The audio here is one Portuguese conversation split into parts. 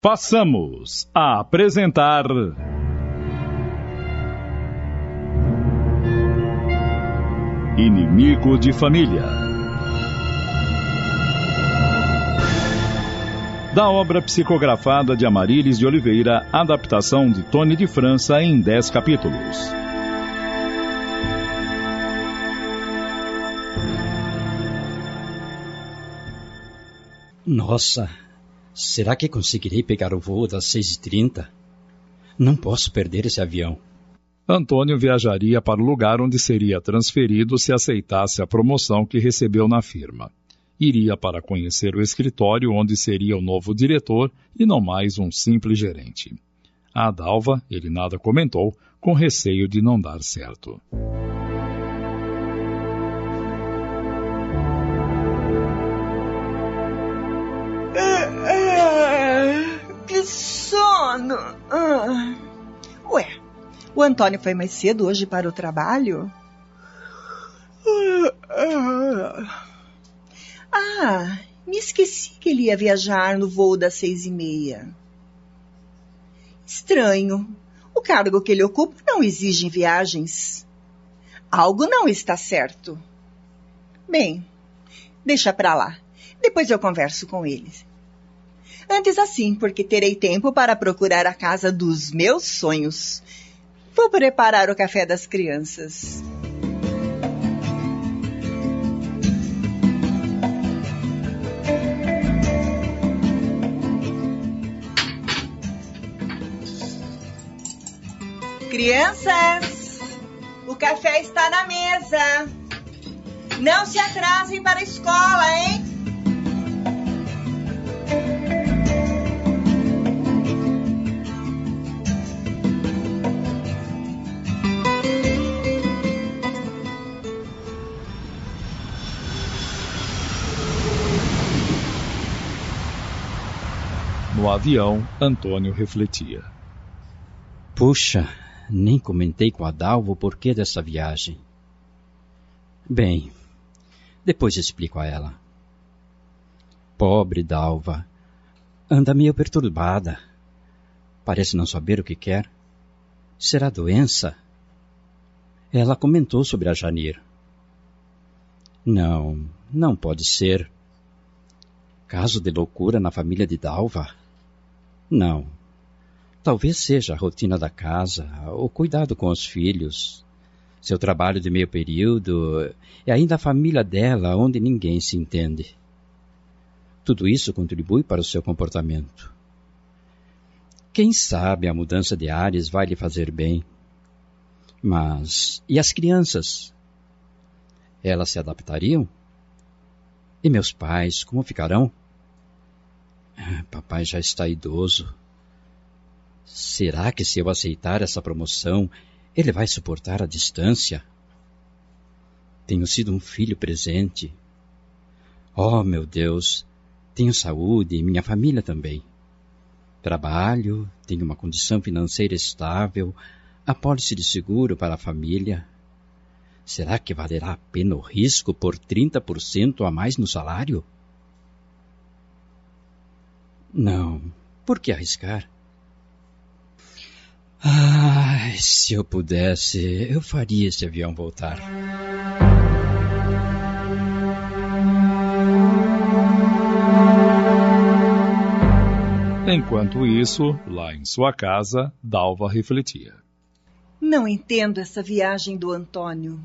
Passamos a apresentar. Inimigo de Família. Da obra psicografada de Amarílis de Oliveira, adaptação de Tony de França em 10 capítulos. Nossa, será que conseguirei pegar o voo das 6h30? Não posso perder esse avião. Antônio viajaria para o lugar onde seria transferido se aceitasse a promoção que recebeu na firma. Iria para conhecer o escritório onde seria o novo diretor e não mais um simples gerente. A Dalva, ele nada comentou, com receio de não dar certo. Sono! Ah. Ué, o Antônio foi mais cedo hoje para o trabalho? Ah, me esqueci que ele ia viajar no voo das seis e meia. Estranho. O cargo que ele ocupa não exige viagens. Algo não está certo. Bem, deixa pra lá. Depois eu converso com ele. Antes assim, porque terei tempo para procurar a casa dos meus sonhos. Vou preparar o café das crianças. Crianças, o café está na mesa. Não se atrasem para a escola, hein? Avião, Antônio refletia. Puxa, nem comentei com a Dalva o porquê dessa viagem. Bem, depois explico a ela. Pobre Dalva. Anda meio perturbada. Parece não saber o que quer. Será doença? Ela comentou sobre a Janir. Não, não pode ser. Caso de loucura na família de Dalva? Não. Talvez seja a rotina da casa, o cuidado com os filhos, seu trabalho de meio período e ainda a família dela, onde ninguém se entende. Tudo isso contribui para o seu comportamento. Quem sabe a mudança de ares vai lhe fazer bem. Mas e as crianças? Elas se adaptariam? E meus pais, como ficarão? Ah, papai já está idoso. Será que se eu aceitar essa promoção, ele vai suportar a distância? Tenho sido um filho presente. Oh, meu Deus, tenho saúde e minha família também. Trabalho, tenho uma condição financeira estável, apólice de seguro para a família. Será que valerá a pena o risco por 30% a mais no salário? Não, por que arriscar? Ai, se eu pudesse, eu faria esse avião voltar. Enquanto isso, lá em sua casa, Dalva refletia. Não entendo essa viagem do Antônio.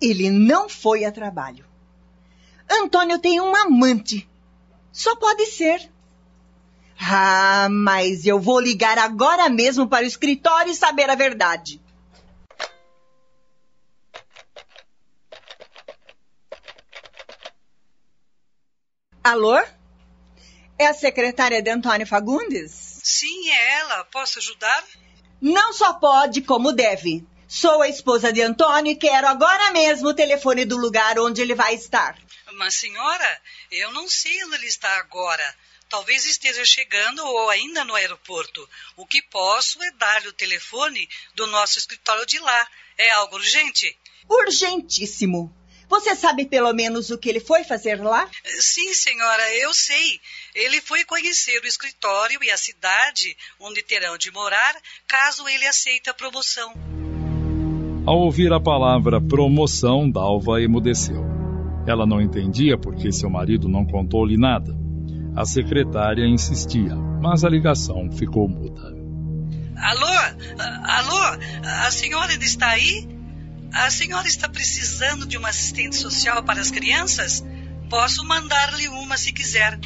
Ele não foi a trabalho. Antônio tem um amante. Só pode ser. Ah, mas eu vou ligar agora mesmo para o escritório e saber a verdade. Alô? É a secretária de Antônio Fagundes? Sim, é ela. Posso ajudar? Não só pode, como deve. Sou a esposa de Antônio e quero agora mesmo o telefone do lugar onde ele vai estar. Mas, senhora, eu não sei onde ele está agora. Talvez esteja chegando ou ainda no aeroporto. O que posso é dar-lhe o telefone do nosso escritório de lá. É algo urgente? Urgentíssimo. Você sabe pelo menos o que ele foi fazer lá? Sim, senhora, eu sei. Ele foi conhecer o escritório e a cidade onde terão de morar caso ele aceite a promoção. Ao ouvir a palavra promoção, Dalva emudeceu. Ela não entendia porque seu marido não contou-lhe nada. A secretária insistia, mas a ligação ficou muda. Alô? Alô? A senhora ainda está aí? A senhora está precisando de uma assistente social para as crianças? Posso mandar-lhe uma se quiser.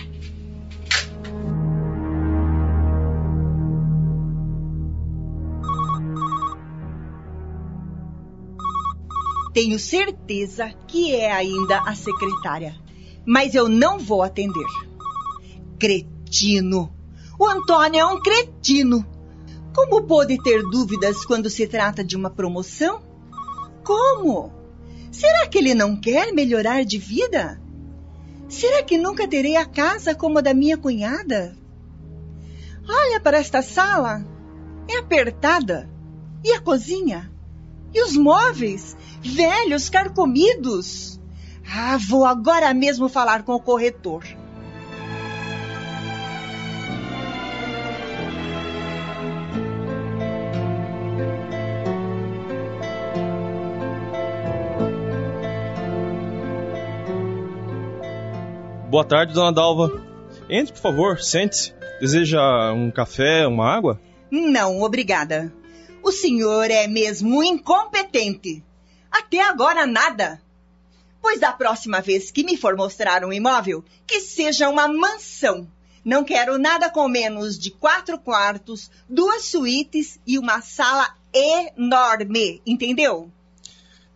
Tenho certeza que é ainda a secretária, mas eu não vou atender. Cretino! O Antônio é um cretino! Como pôde ter dúvidas quando se trata de uma promoção? Como? Será que ele não quer melhorar de vida? Será que nunca terei a casa como a da minha cunhada? Olha para esta sala. É apertada. E a cozinha? E os móveis? Velhos, carcomidos. Ah, vou agora mesmo falar com o corretor. Boa tarde, dona Dalva. Entre, por favor, sente-se. Deseja um café, uma água? Não, obrigada. O senhor é mesmo incompetente. Até agora nada. Pois da próxima vez que me for mostrar um imóvel, que seja uma mansão. Não quero nada com menos de quatro quartos, duas suítes e uma sala enorme, entendeu?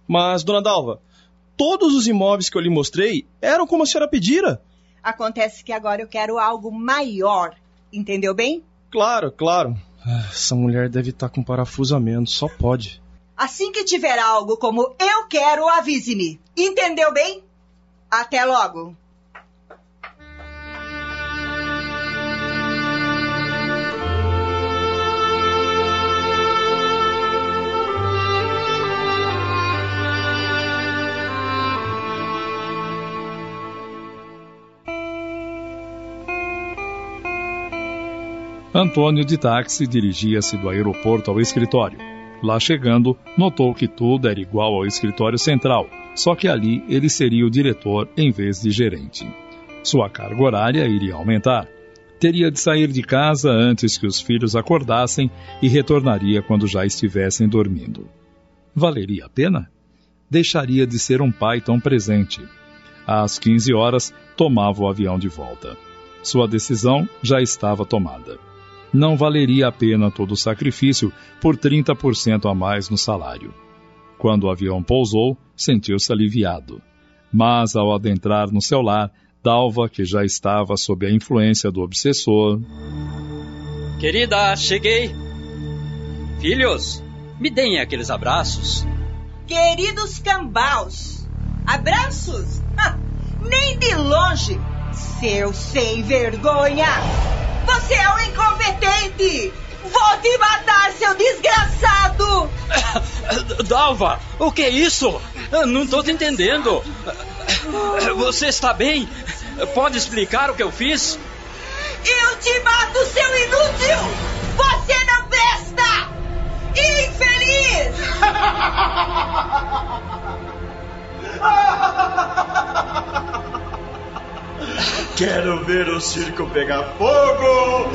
Mas, dona Dalva, todos os imóveis que eu lhe mostrei eram como a senhora pedira. Acontece que agora eu quero algo maior, entendeu bem? Claro, claro. Ah, essa mulher deve estar com parafuso a menos, só pode. Assim que tiver algo como eu quero, avise-me. Entendeu bem? Até logo. Antônio de táxi dirigia-se do aeroporto ao escritório. Lá chegando, notou que tudo era igual ao escritório central, só que ali ele seria o diretor em vez de gerente. Sua carga horária iria aumentar. Teria de sair de casa antes que os filhos acordassem e retornaria quando já estivessem dormindo. Valeria a pena? Deixaria de ser um pai tão presente. Às 15 horas, tomava o avião de volta. Sua decisão já estava tomada não valeria a pena todo o sacrifício por 30% a mais no salário. Quando o avião pousou, sentiu-se aliviado. Mas ao adentrar no seu lar, Dalva, que já estava sob a influência do obsessor. Querida, cheguei! Filhos, me deem aqueles abraços. Queridos cambaus, abraços? nem de longe, seu sem vergonha! Você é um incompetente! Vou te matar, seu desgraçado! Dalva, o que é isso? Não estou te entendendo. Você está bem? Pode explicar o que eu fiz? Eu te mato, seu inútil! Você não presta! Infeliz! Quero ver o circo pegar fogo!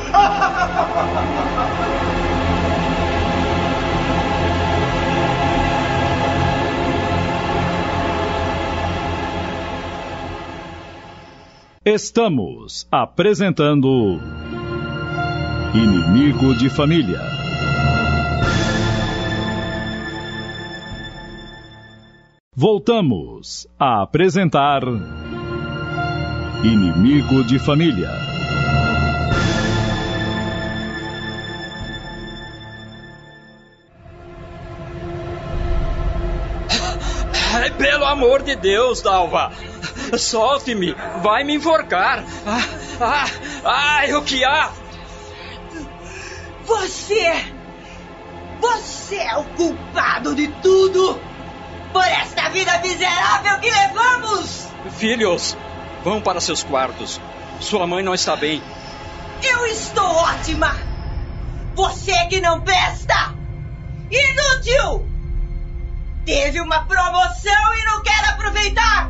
Estamos apresentando Inimigo de Família. Voltamos a apresentar Inimigo de Família. Pelo amor de Deus, Dalva! Solte-me! Vai me enforcar! Ah, ah, ai, o que há? Você! Você é o culpado de tudo! por esta vida miserável que levamos! Filhos, vão para seus quartos. Sua mãe não está bem. Eu estou ótima! Você que não presta! Inútil! Teve uma promoção e não quer aproveitar!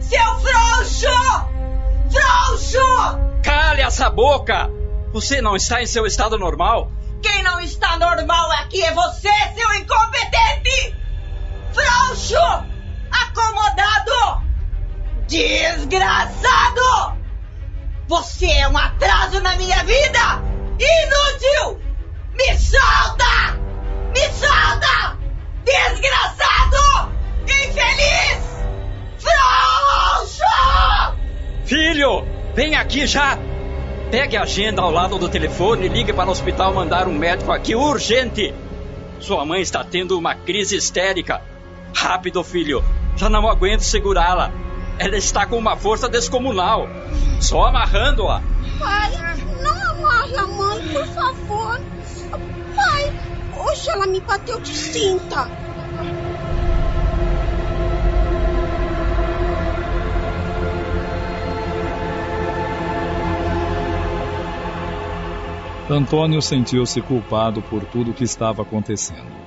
Seu frouxo! Frouxo! Cale essa boca! Você não está em seu estado normal? Quem não está normal aqui é você, seu incompetente! Frouxo! Desgraçado! Você é um atraso na minha vida! Inútil! Me solta! Me solta! Desgraçado! Infeliz! Frouxo! Filho, vem aqui já! Pegue a agenda ao lado do telefone e ligue para o hospital mandar um médico aqui urgente. Sua mãe está tendo uma crise histérica. Rápido, filho. Já não aguento segurá-la. Ela está com uma força descomunal. Só amarrando-a. Pai, não amarre a mãe, por favor. Pai, hoje ela me bateu de cinta. Antônio sentiu-se culpado por tudo o que estava acontecendo.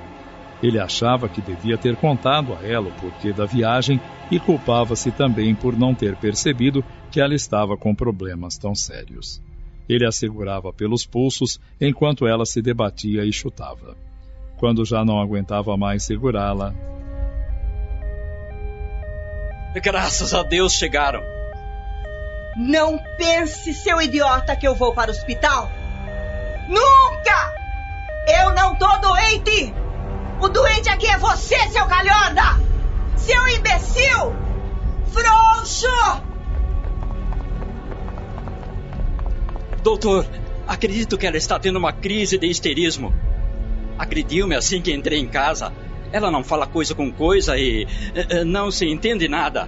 Ele achava que devia ter contado a ela o porquê da viagem e culpava-se também por não ter percebido que ela estava com problemas tão sérios. Ele a segurava pelos pulsos enquanto ela se debatia e chutava. Quando já não aguentava mais segurá-la. Graças a Deus chegaram. Não pense, seu idiota, que eu vou para o hospital. Nunca! Eu não tô doente! O doente aqui é você, seu calhorda! Seu imbecil! Frouxo! Doutor, acredito que ela está tendo uma crise de histerismo. Agrediu-me assim que entrei em casa. Ela não fala coisa com coisa e eh, não se entende nada.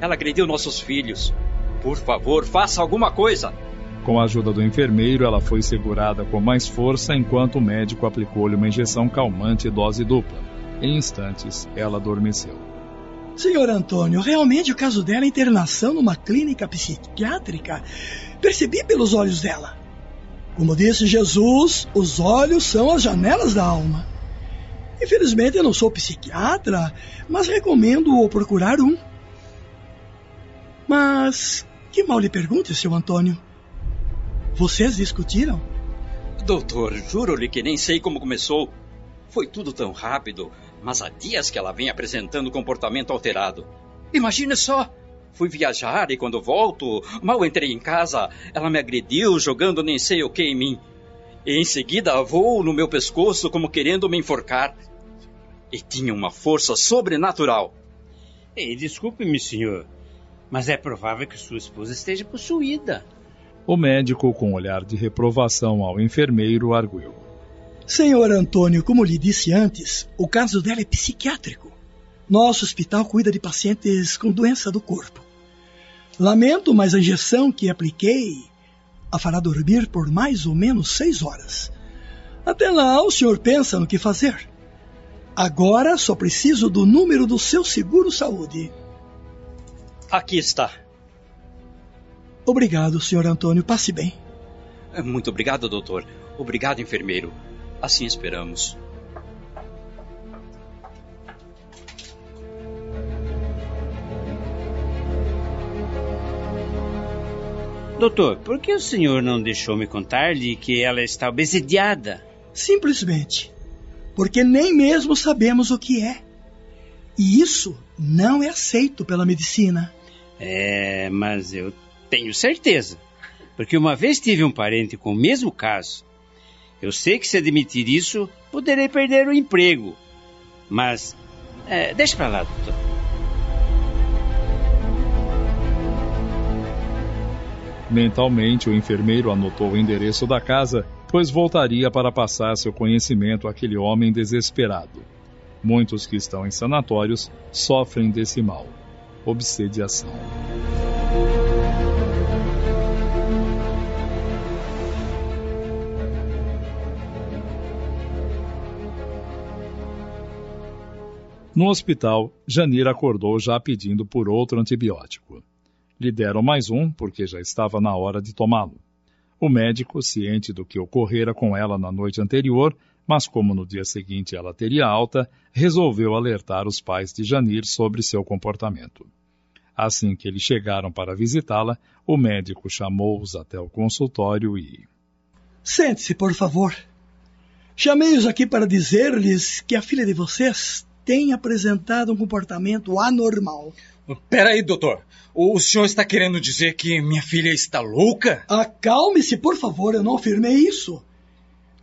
Ela agrediu nossos filhos. Por favor, faça alguma coisa. Com a ajuda do enfermeiro, ela foi segurada com mais força enquanto o médico aplicou-lhe uma injeção calmante dose dupla. Em instantes, ela adormeceu. Senhor Antônio, realmente o caso dela é internação numa clínica psiquiátrica. Percebi pelos olhos dela. Como disse Jesus, os olhos são as janelas da alma. Infelizmente eu não sou psiquiatra, mas recomendo procurar um. Mas que mal lhe pergunte, seu Antônio. Vocês discutiram? Doutor, juro-lhe que nem sei como começou. Foi tudo tão rápido, mas há dias que ela vem apresentando comportamento alterado. Imagine só! Fui viajar e quando volto, mal entrei em casa, ela me agrediu jogando nem sei o que em mim. E em seguida voou no meu pescoço como querendo me enforcar. E tinha uma força sobrenatural. Ei, desculpe-me, senhor, mas é provável que sua esposa esteja possuída. O médico, com um olhar de reprovação ao enfermeiro, arguiu. Senhor Antônio, como lhe disse antes, o caso dela é psiquiátrico. Nosso hospital cuida de pacientes com doença do corpo. Lamento, mas a injeção que apliquei a fará dormir por mais ou menos seis horas. Até lá, o senhor pensa no que fazer. Agora só preciso do número do seu seguro saúde. Aqui está. Obrigado, Sr. Antônio. Passe bem. Muito obrigado, doutor. Obrigado, enfermeiro. Assim esperamos. Doutor, por que o senhor não deixou me contar-lhe que ela está obsediada? Simplesmente porque nem mesmo sabemos o que é. E isso não é aceito pela medicina. É, mas eu tenho certeza. Porque uma vez tive um parente com o mesmo caso. Eu sei que se admitir isso, poderei perder o emprego. Mas, é, deixa pra lá, doutor. Mentalmente, o enfermeiro anotou o endereço da casa, pois voltaria para passar seu conhecimento àquele homem desesperado. Muitos que estão em sanatórios sofrem desse mal obsediação. No hospital, Janir acordou já pedindo por outro antibiótico. Lhe deram mais um, porque já estava na hora de tomá-lo. O médico, ciente do que ocorrera com ela na noite anterior, mas como no dia seguinte ela teria alta, resolveu alertar os pais de Janir sobre seu comportamento. Assim que eles chegaram para visitá-la, o médico chamou-os até o consultório e. Sente-se, por favor. Chamei-os aqui para dizer-lhes que a filha de vocês tem apresentado um comportamento anormal. Peraí, doutor. O senhor está querendo dizer que minha filha está louca? Acalme-se, por favor, eu não afirmei isso.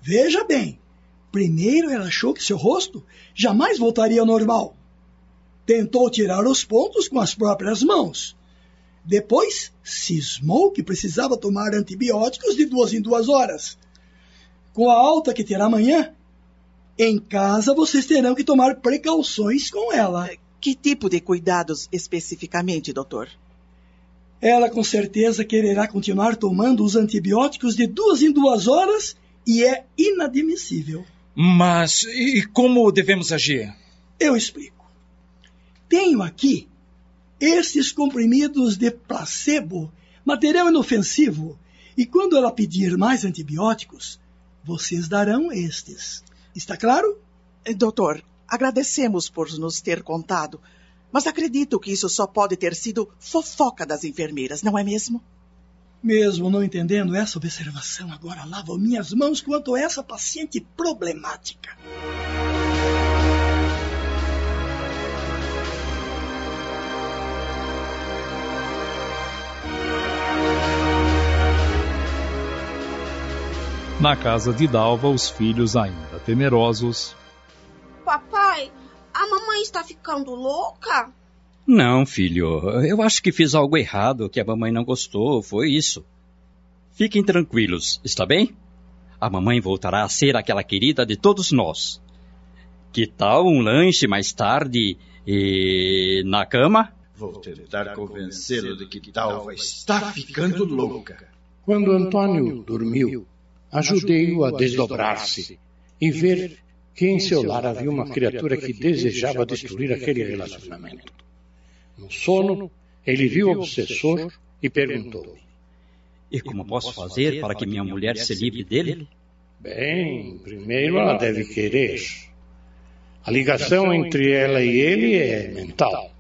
Veja bem, primeiro ela achou que seu rosto jamais voltaria ao normal. Tentou tirar os pontos com as próprias mãos. Depois, cismou que precisava tomar antibióticos de duas em duas horas. Com a alta que terá amanhã, em casa, vocês terão que tomar precauções com ela. Que tipo de cuidados especificamente, doutor? Ela com certeza quererá continuar tomando os antibióticos de duas em duas horas e é inadmissível. Mas e como devemos agir? Eu explico. Tenho aqui estes comprimidos de placebo, material inofensivo, e quando ela pedir mais antibióticos, vocês darão estes. Está claro? Eh, doutor, agradecemos por nos ter contado, mas acredito que isso só pode ter sido fofoca das enfermeiras, não é mesmo? Mesmo não entendendo essa observação, agora lavo minhas mãos quanto a essa paciente problemática. Na casa de Dalva, os filhos, ainda temerosos. Papai, a mamãe está ficando louca? Não, filho. Eu acho que fiz algo errado, que a mamãe não gostou. Foi isso. Fiquem tranquilos, está bem? A mamãe voltará a ser aquela querida de todos nós. Que tal um lanche mais tarde e na cama? Vou tentar convencê-lo de que Dalva está ficando louca. Quando Antônio dormiu, Ajudei-o a desdobrar-se e ver que em seu lar havia uma criatura que desejava destruir aquele relacionamento. No sono, ele viu o obsessor e perguntou-me: E como posso fazer para que minha mulher se livre dele? Bem, primeiro ela deve querer. A ligação entre ela e ele é mental.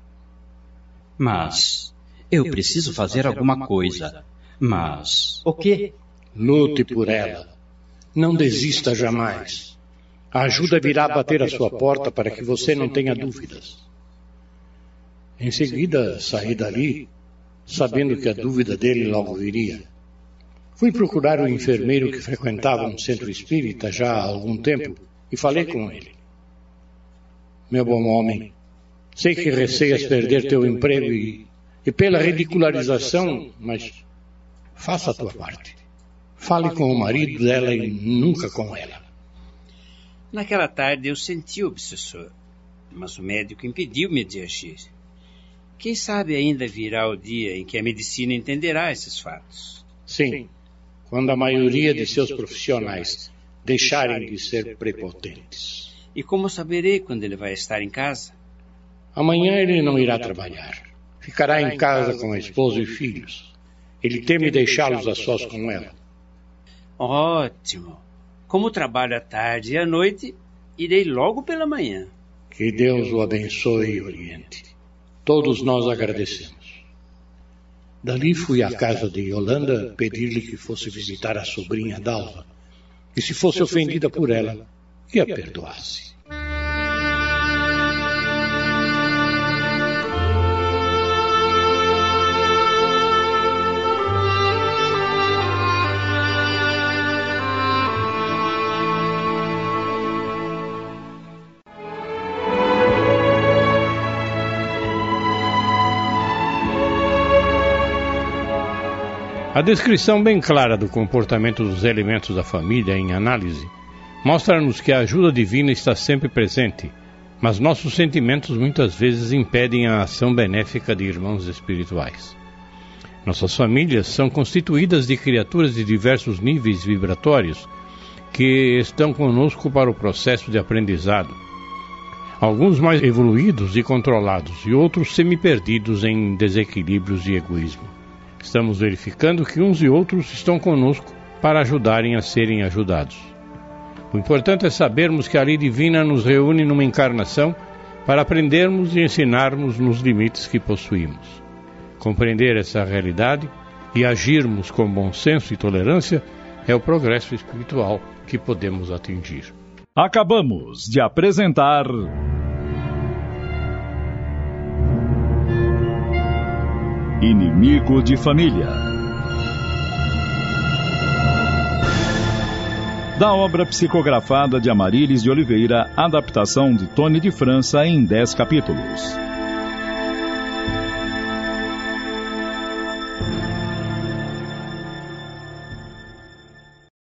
Mas eu preciso fazer alguma coisa. Mas o quê? Lute por ela. Não desista jamais. A ajuda virá bater à sua porta para que você não tenha dúvidas. Em seguida, saí dali, sabendo que a dúvida dele logo viria. Fui procurar o enfermeiro que frequentava um centro espírita já há algum tempo e falei com ele. Meu bom homem, sei que receias perder teu emprego e, e pela ridicularização, mas faça a tua parte. Fale com o marido dela e nunca com ela. Naquela tarde eu senti o obsessor, mas o médico impediu-me de agir. Quem sabe ainda virá o dia em que a medicina entenderá esses fatos. Sim, quando a maioria de seus profissionais deixarem de ser prepotentes. E como saberei quando ele vai estar em casa? Amanhã ele não irá trabalhar. Ficará em casa com a esposa e filhos. Ele teme deixá-los a sós com ela. Ótimo. Como trabalho à tarde e à noite, irei logo pela manhã. Que Deus o abençoe e oriente. Todos nós agradecemos. Dali fui à casa de Yolanda pedir-lhe que fosse visitar a sobrinha Dalva e, se fosse ofendida por ela, que a perdoasse. A descrição bem clara do comportamento dos elementos da família em análise mostra-nos que a ajuda divina está sempre presente, mas nossos sentimentos muitas vezes impedem a ação benéfica de irmãos espirituais. Nossas famílias são constituídas de criaturas de diversos níveis vibratórios que estão conosco para o processo de aprendizado. alguns mais evoluídos e controlados, e outros semi-perdidos em desequilíbrios e egoísmo. Estamos verificando que uns e outros estão conosco para ajudarem a serem ajudados. O importante é sabermos que a lei divina nos reúne numa encarnação para aprendermos e ensinarmos nos limites que possuímos. Compreender essa realidade e agirmos com bom senso e tolerância é o progresso espiritual que podemos atingir. Acabamos de apresentar. Inimigo de Família. Da obra psicografada de Amarílis de Oliveira, adaptação de Tony de França em 10 capítulos.